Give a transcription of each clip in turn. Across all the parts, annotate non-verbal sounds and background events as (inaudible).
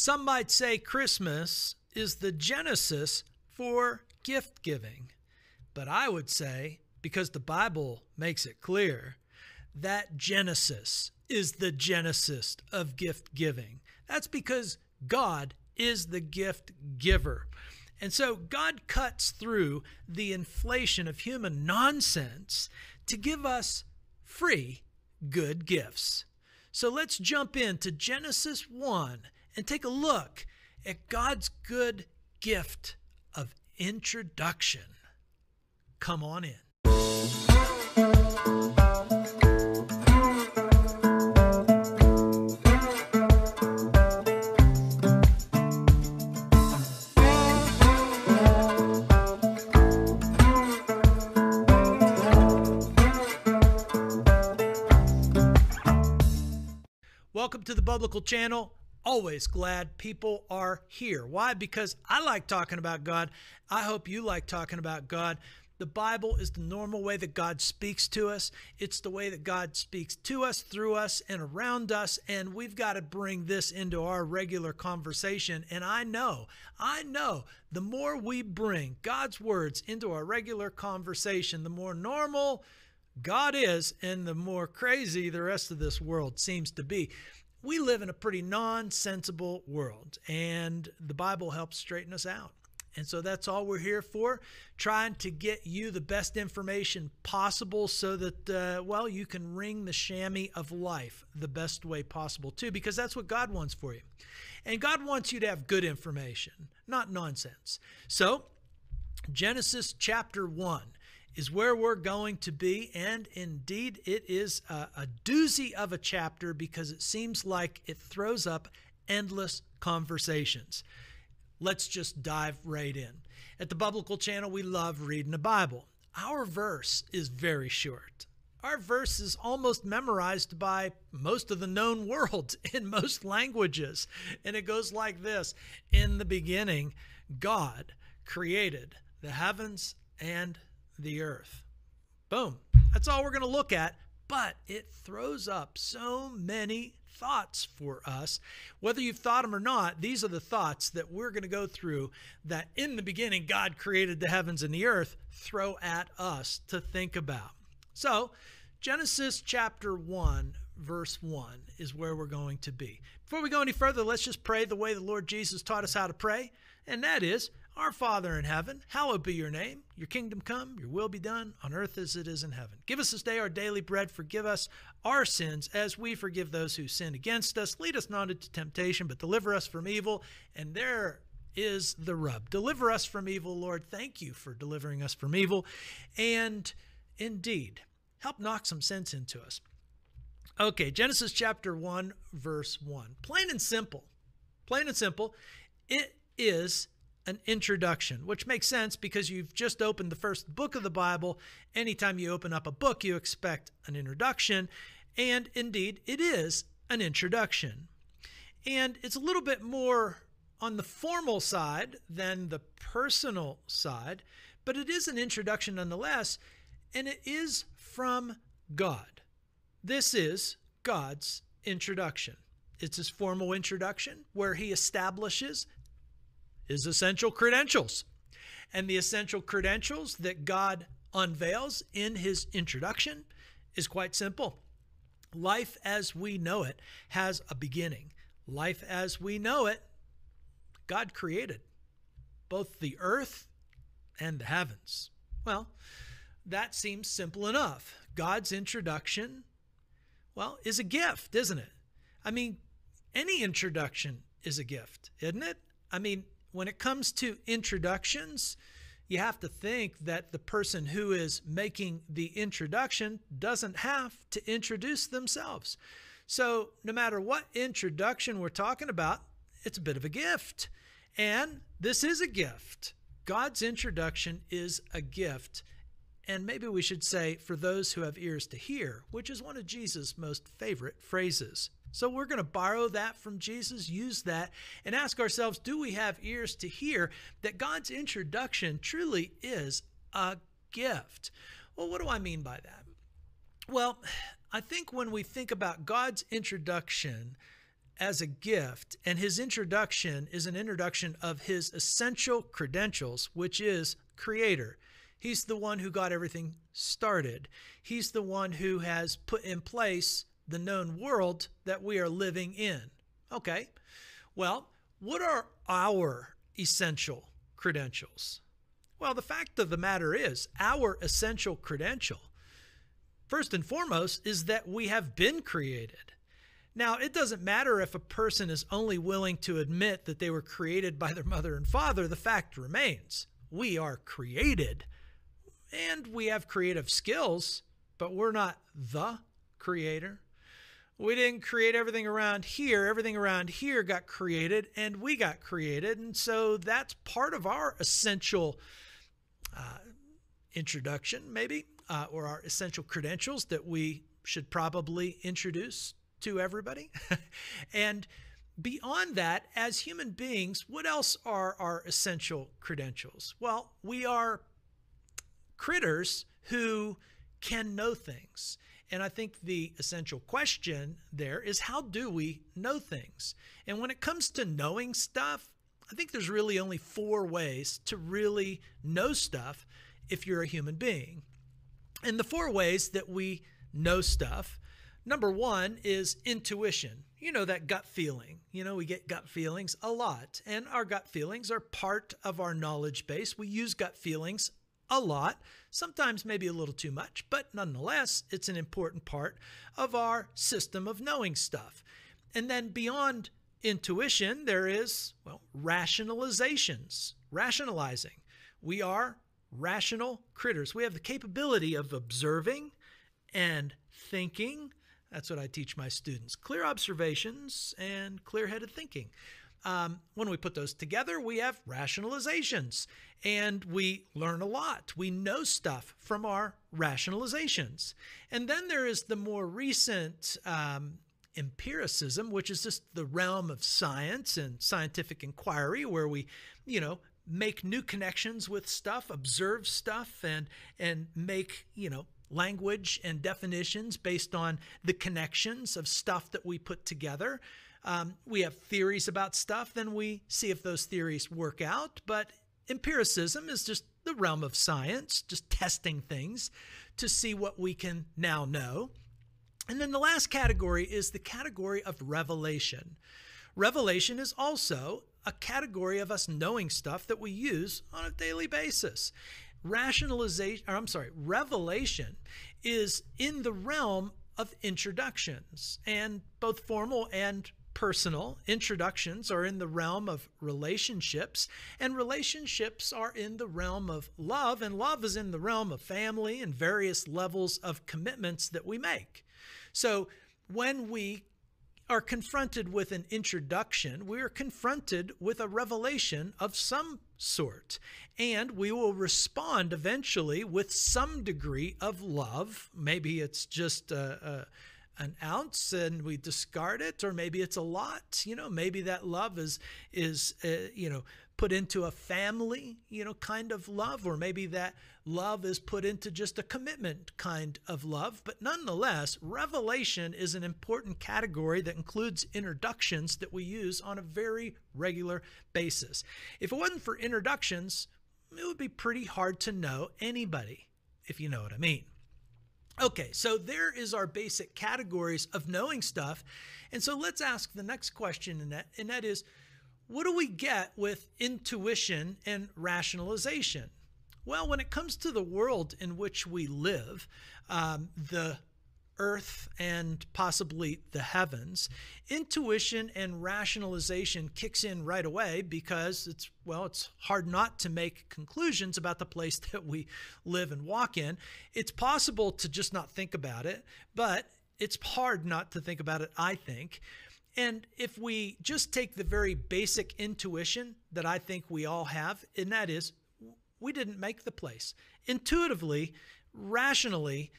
Some might say Christmas is the genesis for gift giving. But I would say, because the Bible makes it clear, that Genesis is the genesis of gift giving. That's because God is the gift giver. And so God cuts through the inflation of human nonsense to give us free good gifts. So let's jump into Genesis 1 and take a look at God's good gift of introduction. Come on in. Welcome to the Biblical Channel. Always glad people are here. Why? Because I like talking about God. I hope you like talking about God. The Bible is the normal way that God speaks to us. It's the way that God speaks to us, through us, and around us. And we've got to bring this into our regular conversation. And I know, I know the more we bring God's words into our regular conversation, the more normal God is and the more crazy the rest of this world seems to be. We live in a pretty nonsensible world, and the Bible helps straighten us out. And so that's all we're here for, trying to get you the best information possible so that, uh, well, you can ring the chamois of life the best way possible, too, because that's what God wants for you. And God wants you to have good information, not nonsense. So, Genesis chapter 1 is where we're going to be. And indeed, it is a, a doozy of a chapter because it seems like it throws up endless conversations. Let's just dive right in. At the Biblical Channel, we love reading the Bible. Our verse is very short. Our verse is almost memorized by most of the known (laughs) world in most languages. And it goes like this In the beginning, God created the heavens and the earth. Boom. That's all we're going to look at. But it throws up so many thoughts for us. Whether you've thought them or not, these are the thoughts that we're going to go through that in the beginning God created the heavens and the earth, throw at us to think about. So, Genesis chapter 1, verse 1 is where we're going to be. Before we go any further, let's just pray the way the Lord Jesus taught us how to pray, and that is our Father in heaven, hallowed be your name. Your kingdom come, your will be done on earth as it is in heaven. Give us this day our daily bread. Forgive us our sins as we forgive those who sin against us. Lead us not into temptation, but deliver us from evil. And there is the rub. Deliver us from evil, Lord. Thank you for delivering us from evil. And indeed, help knock some sense into us. Okay, Genesis chapter 1, verse 1. Plain and simple. Plain and simple. It is an introduction, which makes sense because you've just opened the first book of the Bible. Anytime you open up a book, you expect an introduction. And indeed, it is an introduction. And it's a little bit more on the formal side than the personal side, but it is an introduction nonetheless, and it is from God. This is God's introduction. It's his formal introduction where he establishes his essential credentials. And the essential credentials that God unveils in his introduction is quite simple. Life as we know it has a beginning. Life as we know it, God created both the earth and the heavens. Well, that seems simple enough. God's introduction, well, is a gift, isn't it? I mean, any introduction is a gift, isn't it? I mean, when it comes to introductions, you have to think that the person who is making the introduction doesn't have to introduce themselves. So, no matter what introduction we're talking about, it's a bit of a gift. And this is a gift. God's introduction is a gift. And maybe we should say, for those who have ears to hear, which is one of Jesus' most favorite phrases. So we're going to borrow that from Jesus, use that, and ask ourselves do we have ears to hear that God's introduction truly is a gift? Well, what do I mean by that? Well, I think when we think about God's introduction as a gift, and his introduction is an introduction of his essential credentials, which is creator. He's the one who got everything started. He's the one who has put in place the known world that we are living in. Okay, well, what are our essential credentials? Well, the fact of the matter is, our essential credential, first and foremost, is that we have been created. Now, it doesn't matter if a person is only willing to admit that they were created by their mother and father, the fact remains we are created and we have creative skills, but we're not the creator. We didn't create everything around here. Everything around here got created and we got created. And so that's part of our essential uh, introduction, maybe, uh, or our essential credentials that we should probably introduce to everybody. (laughs) and beyond that, as human beings, what else are our essential credentials? Well, we are critters who can know things. And I think the essential question there is how do we know things? And when it comes to knowing stuff, I think there's really only four ways to really know stuff if you're a human being. And the four ways that we know stuff Number one is intuition. You know, that gut feeling. You know, we get gut feelings a lot, and our gut feelings are part of our knowledge base. We use gut feelings a lot, sometimes maybe a little too much, but nonetheless, it's an important part of our system of knowing stuff. And then beyond intuition, there is, well, rationalizations, rationalizing. We are rational critters. We have the capability of observing and thinking that's what I teach my students clear observations and clear headed thinking. Um, when we put those together, we have rationalizations and we learn a lot. We know stuff from our rationalizations. And then there is the more recent um, empiricism, which is just the realm of science and scientific inquiry, where we, you know, make new connections with stuff, observe stuff, and and make you know language and definitions based on the connections of stuff that we put together. Um, we have theories about stuff, then we see if those theories work out. But empiricism is just the realm of science, just testing things to see what we can now know. And then the last category is the category of revelation. Revelation is also a category of us knowing stuff that we use on a daily basis rationalization, or I'm sorry, revelation is in the realm of introductions, and both formal and personal introductions are in the realm of relationships, and relationships are in the realm of love, and love is in the realm of family and various levels of commitments that we make. So when we are confronted with an introduction, we are confronted with a revelation of some sort. And we will respond eventually with some degree of love. Maybe it's just a, an ounce and we discard it, or maybe it's a lot. You know, maybe that love is is uh, you know put into a family, you know, kind of love, or maybe that love is put into just a commitment kind of love. But nonetheless, revelation is an important category that includes introductions that we use on a very regular basis. If it wasn't for introductions, it would be pretty hard to know anybody, if you know what I mean. Okay, so there is our basic categories of knowing stuff. And so let's ask the next question that, and that is what do we get with intuition and rationalization? Well, when it comes to the world in which we live, um, the earth and possibly the heavens, intuition and rationalization kicks in right away because it's, well, it's hard not to make conclusions about the place (laughs) that we live and walk in. It's possible to just not think about it, but it's hard not to think about it, I think. And if we just take the very basic intuition that I think we all have, and that is, we didn't make the place. Intuitively, rationally,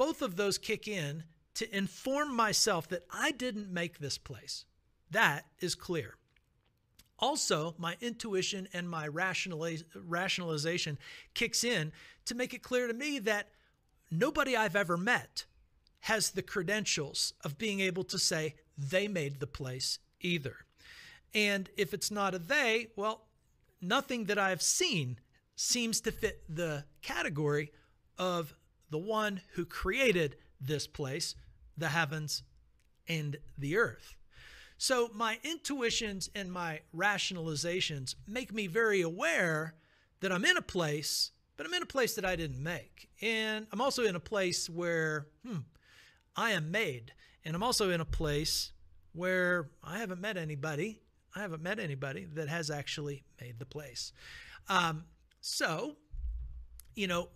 both of those kick in to inform myself that I didn't make this place. That is clear. Also, my intuition and my rationalization kicks in to make it clear to me that nobody I've ever met has the credentials of being able to say, they made the place either. And if it's not a they, well, nothing that I've seen seems to fit the category of the one who created this place, the heavens and the earth. So my intuitions and my rationalizations make me very aware that I'm in a place, but I'm in a place that I didn't make. And I'm also in a place where, hmm, I am made. And I'm also in a place where I haven't met anybody. I haven't met anybody that has actually made the place. Um, so, you know,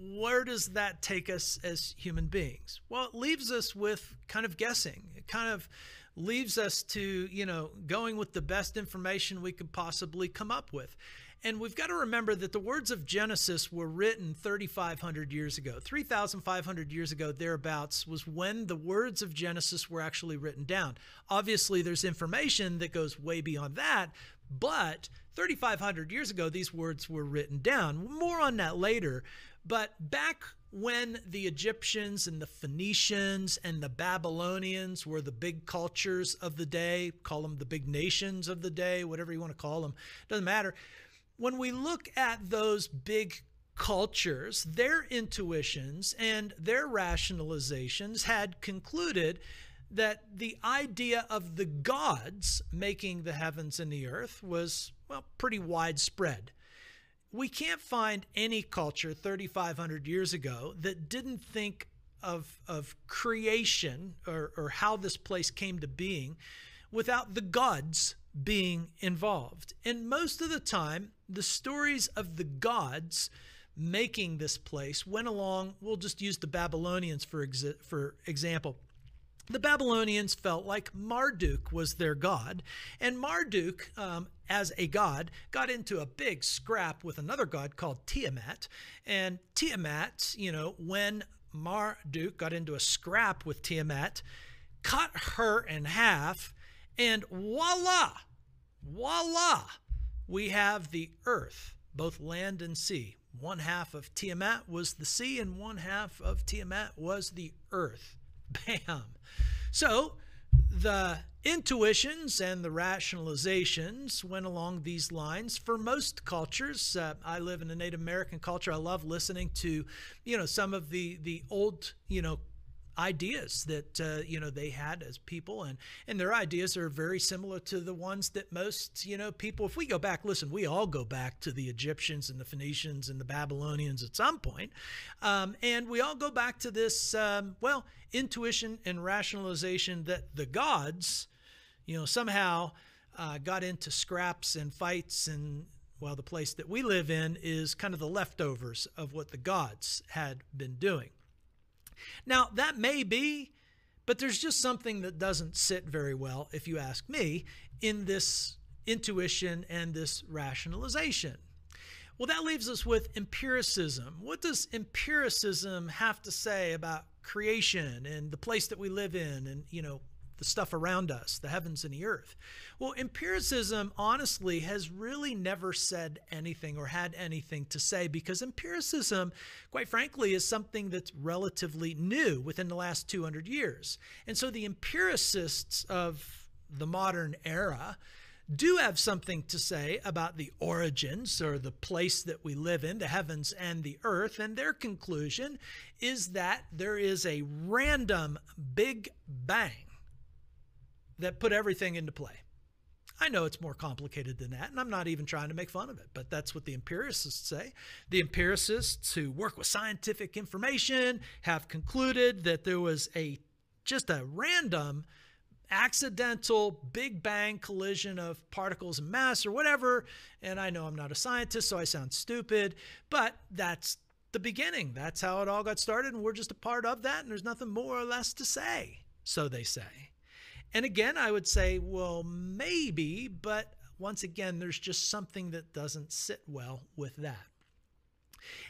where does that take us as human beings? Well, it leaves us with kind of guessing. It kind of leaves us to, you know, going with the best information we could possibly come up with. And we've got to remember that the words of Genesis were written 3,500 years ago. 3,500 years ago, thereabouts, was when the words of Genesis were actually written down. Obviously, there's information that goes way beyond that, but 3,500 years ago, these words were written down. More on that later. But back when the Egyptians and the Phoenicians and the Babylonians were the big cultures of the day, call them the big nations of the day, whatever you want to call them, doesn't matter when we look at those big cultures, their intuitions and their rationalizations had concluded that the idea of the gods making the heavens and the earth was, well, pretty widespread. We can't find any culture 3,500 years ago that didn't think of, of creation or, or how this place came to being without the gods being involved. And most of the time, the stories of the gods making this place went along. We'll just use the Babylonians for, for example. The Babylonians felt like Marduk was their god, and Marduk, um, as a god, got into a big scrap with another god called Tiamat. And Tiamat, you know, when Marduk got into a scrap with Tiamat, cut her in half, and voila, voila, we have the earth, both land and sea. One half of Tiamat was the sea, and one half of Tiamat was the earth. (laughs) Bam. So the intuitions and the rationalizations went along these lines for most cultures uh, i live in a native american culture i love listening to you know some of the the old you know ideas that uh, you know they had as people. And and their ideas are very similar to the ones that most you know people if we go back listen we all go back to the egyptians and the phoenicians and the babylonians at some point. Um, and we all go back to this um, well intuition and rationalization that the gods you know somehow uh, got into scraps and fights and well the place that we live in is kind of the leftovers of what the gods had been doing now, that may be, but there's just something that doesn't sit very well, if you ask me, in this intuition and this rationalization. Well, that leaves us with empiricism. What does empiricism have to say about creation and the place that we live in and, you know, the stuff around us, the heavens and the earth. Well, empiricism, honestly, has really never said anything or had anything to say because empiricism, quite frankly, is something that's relatively new within the last 200 years. And so the empiricists of the modern era do have something to say about the origins or the place that we live in, the heavens and the earth. And their conclusion is that there is a random big bang that put everything into play. I know it's more complicated than that, and I'm not even trying to make fun of it, but that's what the empiricists say. The empiricists who work with scientific information have concluded that there was a just a random accidental big bang collision of particles and mass or whatever. And I know I'm not a scientist, so I sound stupid, but that's the beginning. That's how it all got started, and we're just a part of that, and there's nothing more or less to say, so they say. And again, I would say, well, maybe, but once again, there's just something that doesn't sit well with that.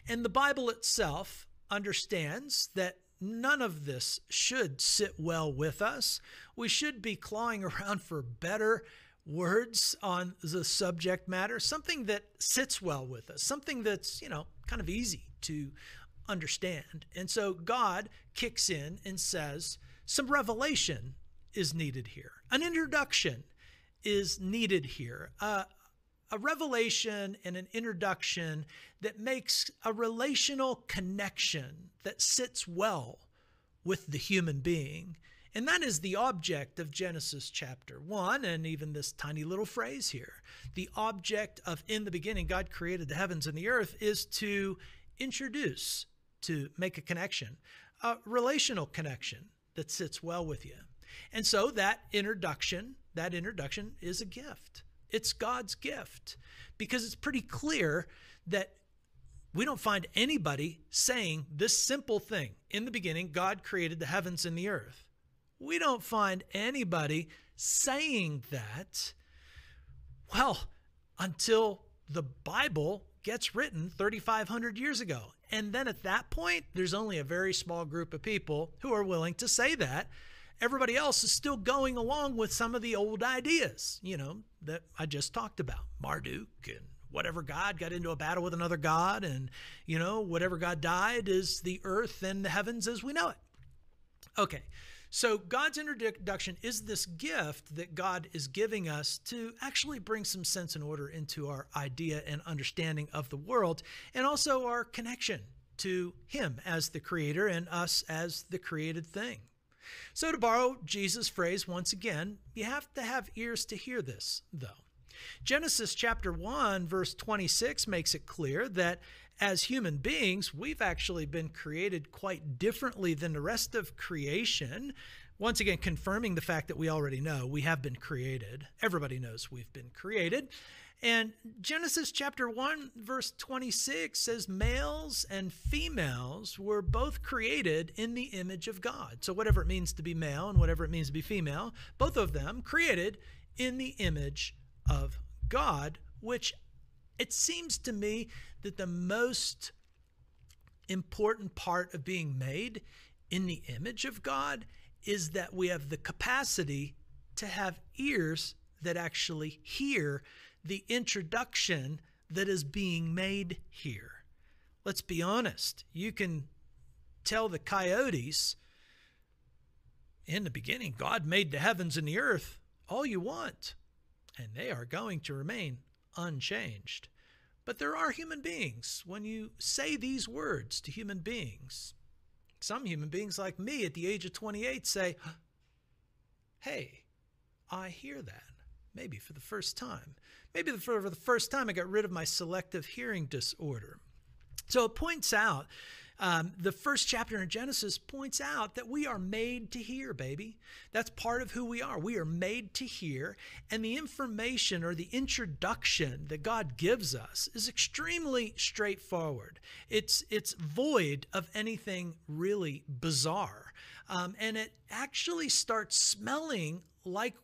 And the Bible itself understands that none of this should sit well with us. We should be clawing (laughs) around for better words on the subject matter, something that sits well with us, something that's, you know, kind of easy to understand. And so God kicks in and says some revelation is needed here. An introduction is needed here. Uh, a revelation and an introduction that makes a relational connection that sits well with the human being. And that is the object of Genesis chapter 1, and even this tiny little phrase here. The object of in the beginning, God created the heavens and the earth is to introduce, to make a connection, a relational connection that sits well with you. And so that introduction, that introduction is a gift. It's God's gift because it's pretty clear that we don't find anybody saying this simple thing. In the beginning, God created the heavens and the earth. We don't find anybody saying that, well, until the Bible gets written 3,500 years ago. And then at that point, there's only a very small group of people who are willing to say that. Everybody else is still going along with some of the old ideas, you know, that I just talked about Marduk and whatever God got into a battle with another God, and, you know, whatever God died is the earth and the heavens as we know it. Okay, so God's introduction is this gift that God is giving us to actually bring some sense and order into our idea and understanding of the world, and also our connection to Him as the creator and us as the created thing. So, to borrow Jesus' phrase once again, you have to have ears to hear this, though. Genesis chapter 1, verse 26 makes it clear that as human beings, we've actually been created quite differently than the rest of creation. Once again, confirming the fact that we already know we have been created. Everybody knows we've been created. And Genesis chapter 1, verse 26 says, Males and females were both created in the image of God. So, whatever it means to be male and whatever it means to be female, both of them created in the image of God, which it seems to me that the most important part of being made in the image of God is that we have the capacity to have ears that actually hear the introduction that is being made here. Let's be honest. You can tell the coyotes in the beginning, God made the heavens and the earth all you want, and they are going to remain unchanged. But there are human beings. When you say these words to human beings, some human beings like me at the age of 28 say, Hey, I hear that maybe for the first time. Maybe for the first time, I got rid of my selective hearing disorder. So it points out, um, the first chapter in Genesis points out that we are made to hear, baby. That's part of who we are. We are made to hear. And the information or the introduction that God gives us is extremely straightforward. It's, it's void of anything really bizarre. Um, and it actually starts smelling like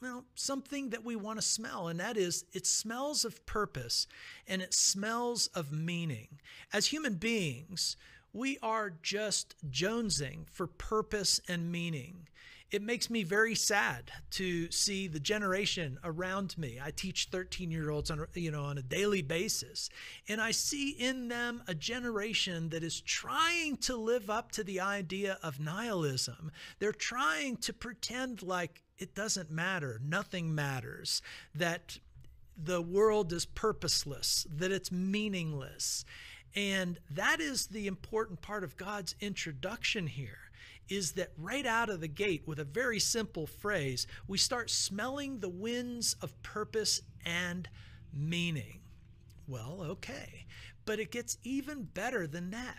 well, something that we want to smell, and that is it smells of purpose and it smells of meaning. As human beings, we are just jonesing for purpose and meaning. It makes me very sad to see the generation around me. I teach 13-year-olds on you know on a daily basis, and I see in them a generation that is trying to live up to the idea of nihilism. They're trying to pretend like it doesn't matter, nothing matters, that the world is purposeless, that it's meaningless. And that is the important part of God's introduction here is that right out of the gate with a very simple phrase, we start smelling the winds of purpose and meaning. Well, okay. But it gets even better than that.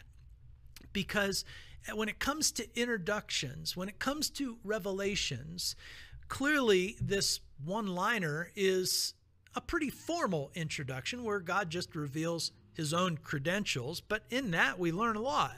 Because when it comes to introductions, when it comes to revelations, Clearly, this one liner is a pretty formal introduction where God just reveals his own credentials, but in that we learn a lot.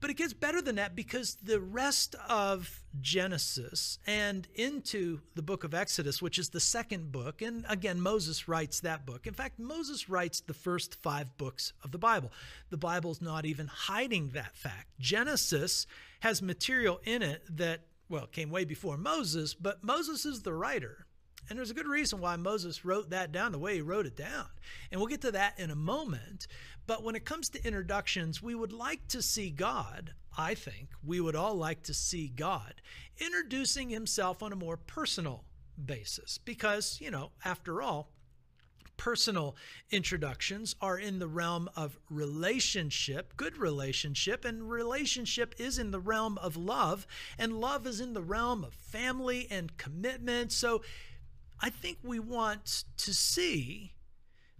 But it gets better than that because the rest of Genesis and into the book of Exodus, which is the second book, and again, Moses writes that book. In fact, Moses writes the first five books of the Bible. The Bible's not even hiding that fact. Genesis has material in it that well, it came way before Moses, but Moses is the writer. And there's a good reason why Moses wrote that down the way he wrote it down. And we'll get to that in a moment. But when it comes to introductions, we would like to see God, I think, we would all like to see God introducing himself on a more personal basis. Because, you know, after all, personal introductions are in the realm of relationship, good relationship, and relationship is in the realm of love, and love is in the realm of family and commitment. So I think we want to see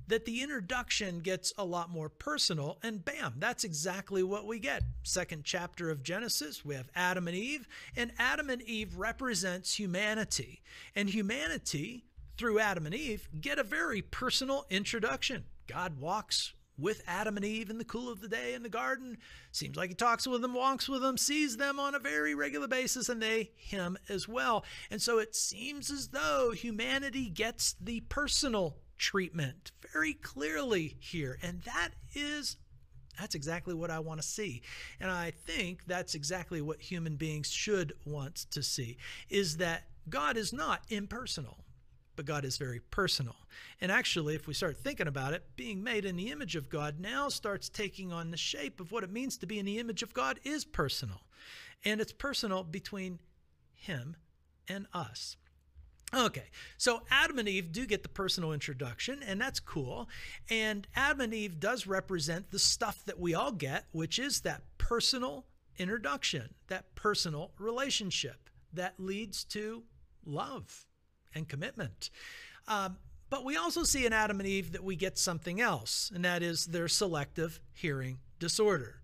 that the introduction gets a lot more personal and bam that's exactly what we get second chapter of genesis we have adam and eve and adam and eve represents humanity and humanity through Adam and Eve, get a very personal introduction. God walks with Adam and Eve in the cool of the day in the garden. Seems like he talks with them, walks with them, sees them on a very regular basis, and they him as well. And so it seems as though humanity gets the personal treatment very clearly here. And that is that's exactly what I want to see. And I think that's exactly what human beings should want to see is that God is not impersonal but God is very personal. And actually, if we start thinking about it, being made in the image of God now starts taking on the shape of what it means to be in the image of God is personal. And it's personal between Him and us. Okay, so Adam and Eve do get the personal introduction, and that's cool. And Adam and Eve does represent the stuff that we all get, which is that personal introduction, that personal relationship that leads to love and commitment. Um, but we also see in Adam and Eve that we get something else, and that is their selective hearing disorder,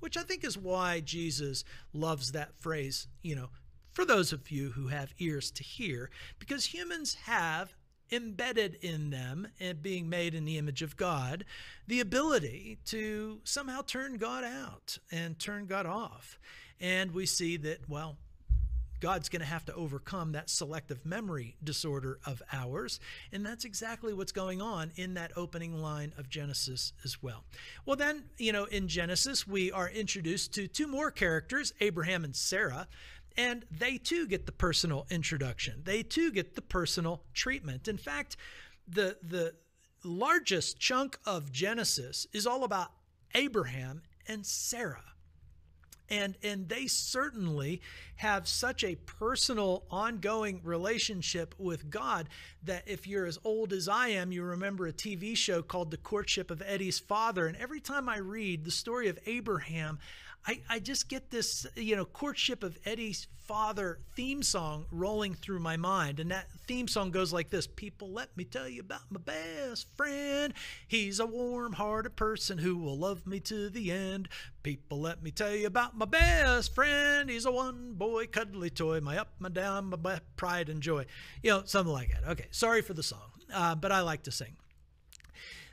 which I think is why Jesus loves that phrase, you know, for those of you who have ears to hear, because humans have embedded in them and being made in the image of God the ability to somehow turn God out and turn God off. And we see that, well, God's going to have to overcome that selective memory disorder of ours. And that's exactly what's going on in that opening line of Genesis as well. Well, then, you know, in Genesis, we are introduced to two more characters, Abraham and Sarah. And they too get the personal introduction. They too get the personal treatment. In fact, the the largest chunk of Genesis is all about Abraham and Sarah and and they certainly have such a personal ongoing relationship with God that if you're as old as I am you remember a TV show called The Courtship of Eddie's Father. And every time I read the story of Abraham I, I just get this, you know, courtship of Eddie's father theme song rolling through my mind. And that theme song goes like this People, let me tell you about my best friend. He's a warm hearted person who will love me to the end. People, let me tell you about my best friend. He's a one boy cuddly toy, my up, my down, my pride and joy. You know, something like that. Okay, sorry for the song, uh, but I like to sing.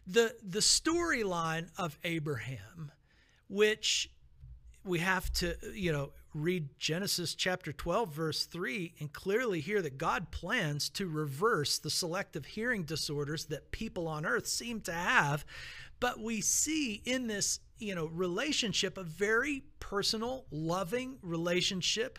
The, the storyline of Abraham, which we have to, you know, read Genesis chapter 12, verse 3, and clearly hear that God plans to reverse the selective hearing disorders that people on earth seem to have. But we see in this, you know, relationship a very personal, loving relationship.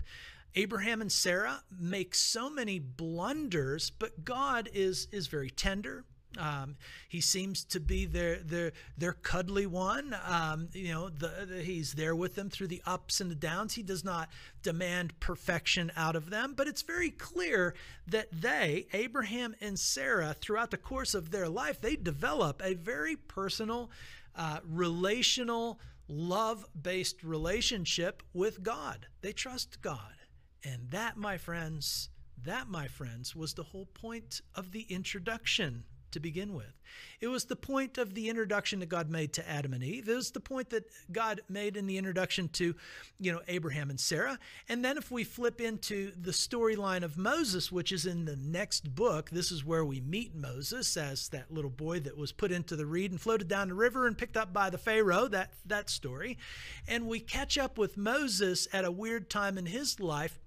Abraham and Sarah make so many blunders, but God is is very tender, um, he seems to be their their their cuddly one. Um, you know, the, the, he's there with them through the ups and the downs. He does not demand perfection out of them, but it's very clear that they, Abraham and Sarah, throughout the course of their life, they develop a very personal, uh, relational, love-based relationship with God. They trust God, and that, my friends. That, my friends, was the whole point of the introduction to begin with. It was the point of the introduction that God made to Adam and Eve. It was the point that God made in the introduction to, you know, Abraham and Sarah. And then if we flip into the storyline of Moses, which is in the next book, this is where we meet Moses as that little boy that was put into the reed and floated down the river and picked up by the Pharaoh, that that story. And we catch up with Moses at a weird time in his life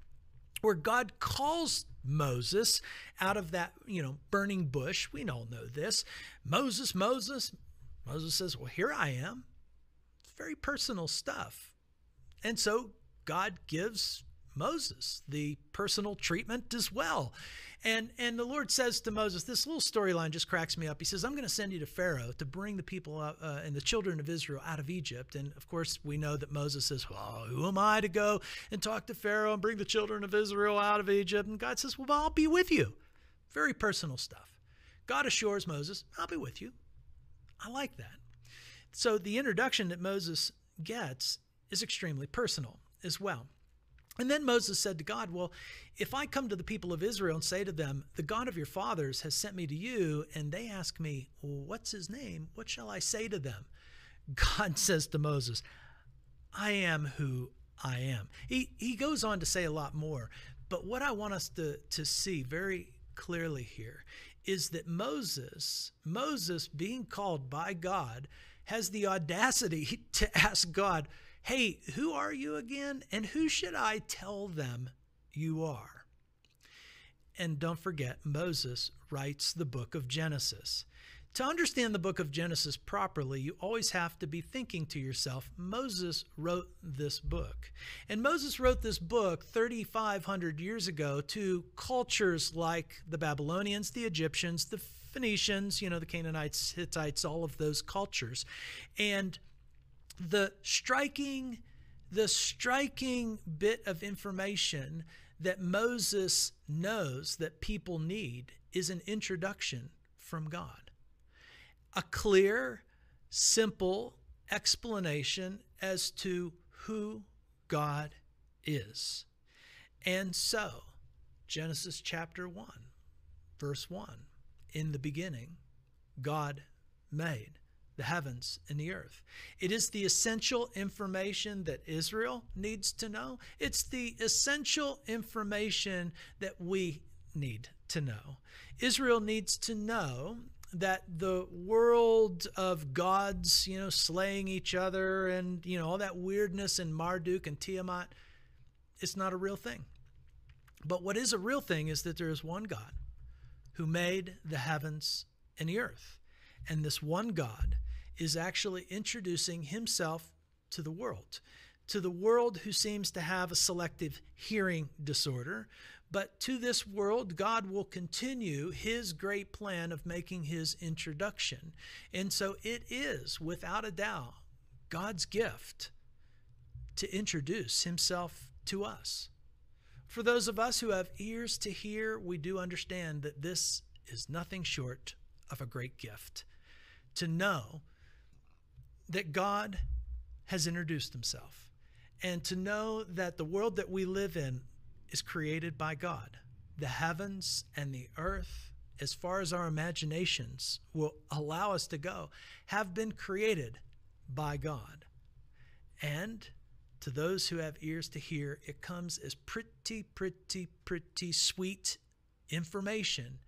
where God calls Moses out of that, you know, burning bush. We all know this. Moses, Moses. Moses says, Well, here I am. It's very personal stuff. And so God gives Moses, the personal treatment as well. And and the Lord says to Moses, this little storyline just cracks me up. He says, "I'm going to send you to Pharaoh to bring the people uh, and the children of Israel out of Egypt." And of course, we know that Moses says, "Well, who am I to go and talk to Pharaoh and bring the children of Israel out of Egypt?" And God says, "Well, I'll be with you." Very personal stuff. God assures Moses, "I'll be with you." I like that. So the introduction that Moses gets is extremely personal as well. And then Moses said to God, Well, if I come to the people of Israel and say to them, The God of your fathers has sent me to you, and they ask me, well, What's his name? What shall I say to them? (laughs) God says to Moses, I am who I am. He, he goes on to say a lot more, but what I want us to, to see very clearly here is that Moses, Moses being called by God, has the audacity (laughs) to ask God, Hey, who are you again? And who should I tell them you are? And don't forget, Moses writes the book of Genesis. To understand the book of Genesis properly, you always have to be thinking to yourself, Moses wrote this book. And Moses wrote this book 3,500 years ago to cultures like the Babylonians, the Egyptians, the Phoenicians, you know, the Canaanites, Hittites, all of those cultures. And the striking the striking bit of information that Moses knows that people need is an introduction from God. A clear, simple explanation as to who God is. And so, Genesis chapter 1, verse 1 In the beginning, God made the heavens and the earth. It is the essential information that Israel needs to know. It's the essential information that we need to know. Israel needs to know that the world of gods, you know, slaying each other and, you know, all that weirdness in Marduk and Tiamat, it's not a real thing. But what is a real thing is that there is one God who made the heavens and the earth. And this one God is actually introducing himself to the world, to the world who seems to have a selective hearing disorder. But to this world, God will continue his great plan of making his introduction. And so it is, without a doubt, God's gift to introduce himself to us. For those of us who have ears to hear, we do understand that this is nothing short of a great gift. To know that God has introduced himself and to know that the world that we live in is created by God. The heavens and the earth, as far as our imaginations will allow us to go, have been created by God. And to those who have ears to hear, it comes as pretty, pretty, pretty sweet information,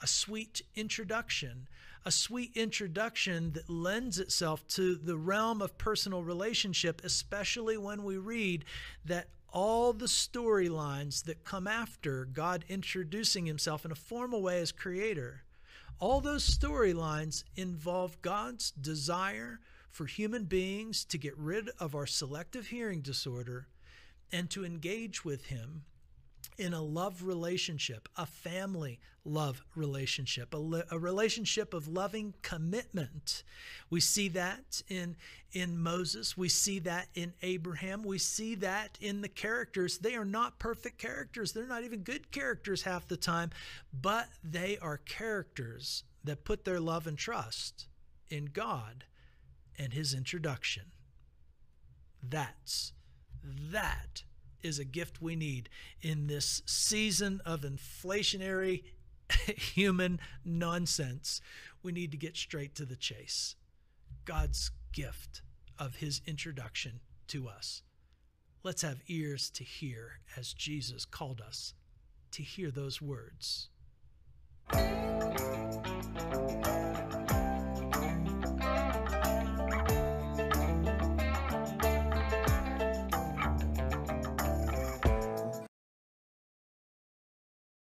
a sweet introduction a sweet introduction that lends itself to the realm of personal relationship, especially when we read that all the storylines that come after God introducing himself in a formal way as creator, all those storylines involve God's desire for human beings to get rid of our selective hearing disorder and to engage with him in a love relationship, a family love relationship, a, a, relationship of loving commitment. We see that in, in Moses. We see that in Abraham. We see that in the characters. They are not perfect characters, they're not even good characters half the time, but they are characters that put their love and trust in God and his introduction. That's that is a gift we need in this season of inflationary (laughs) human nonsense. We need to get straight to the chase. God's gift of his introduction to us. Let's have ears to hear as Jesus called us to hear those words.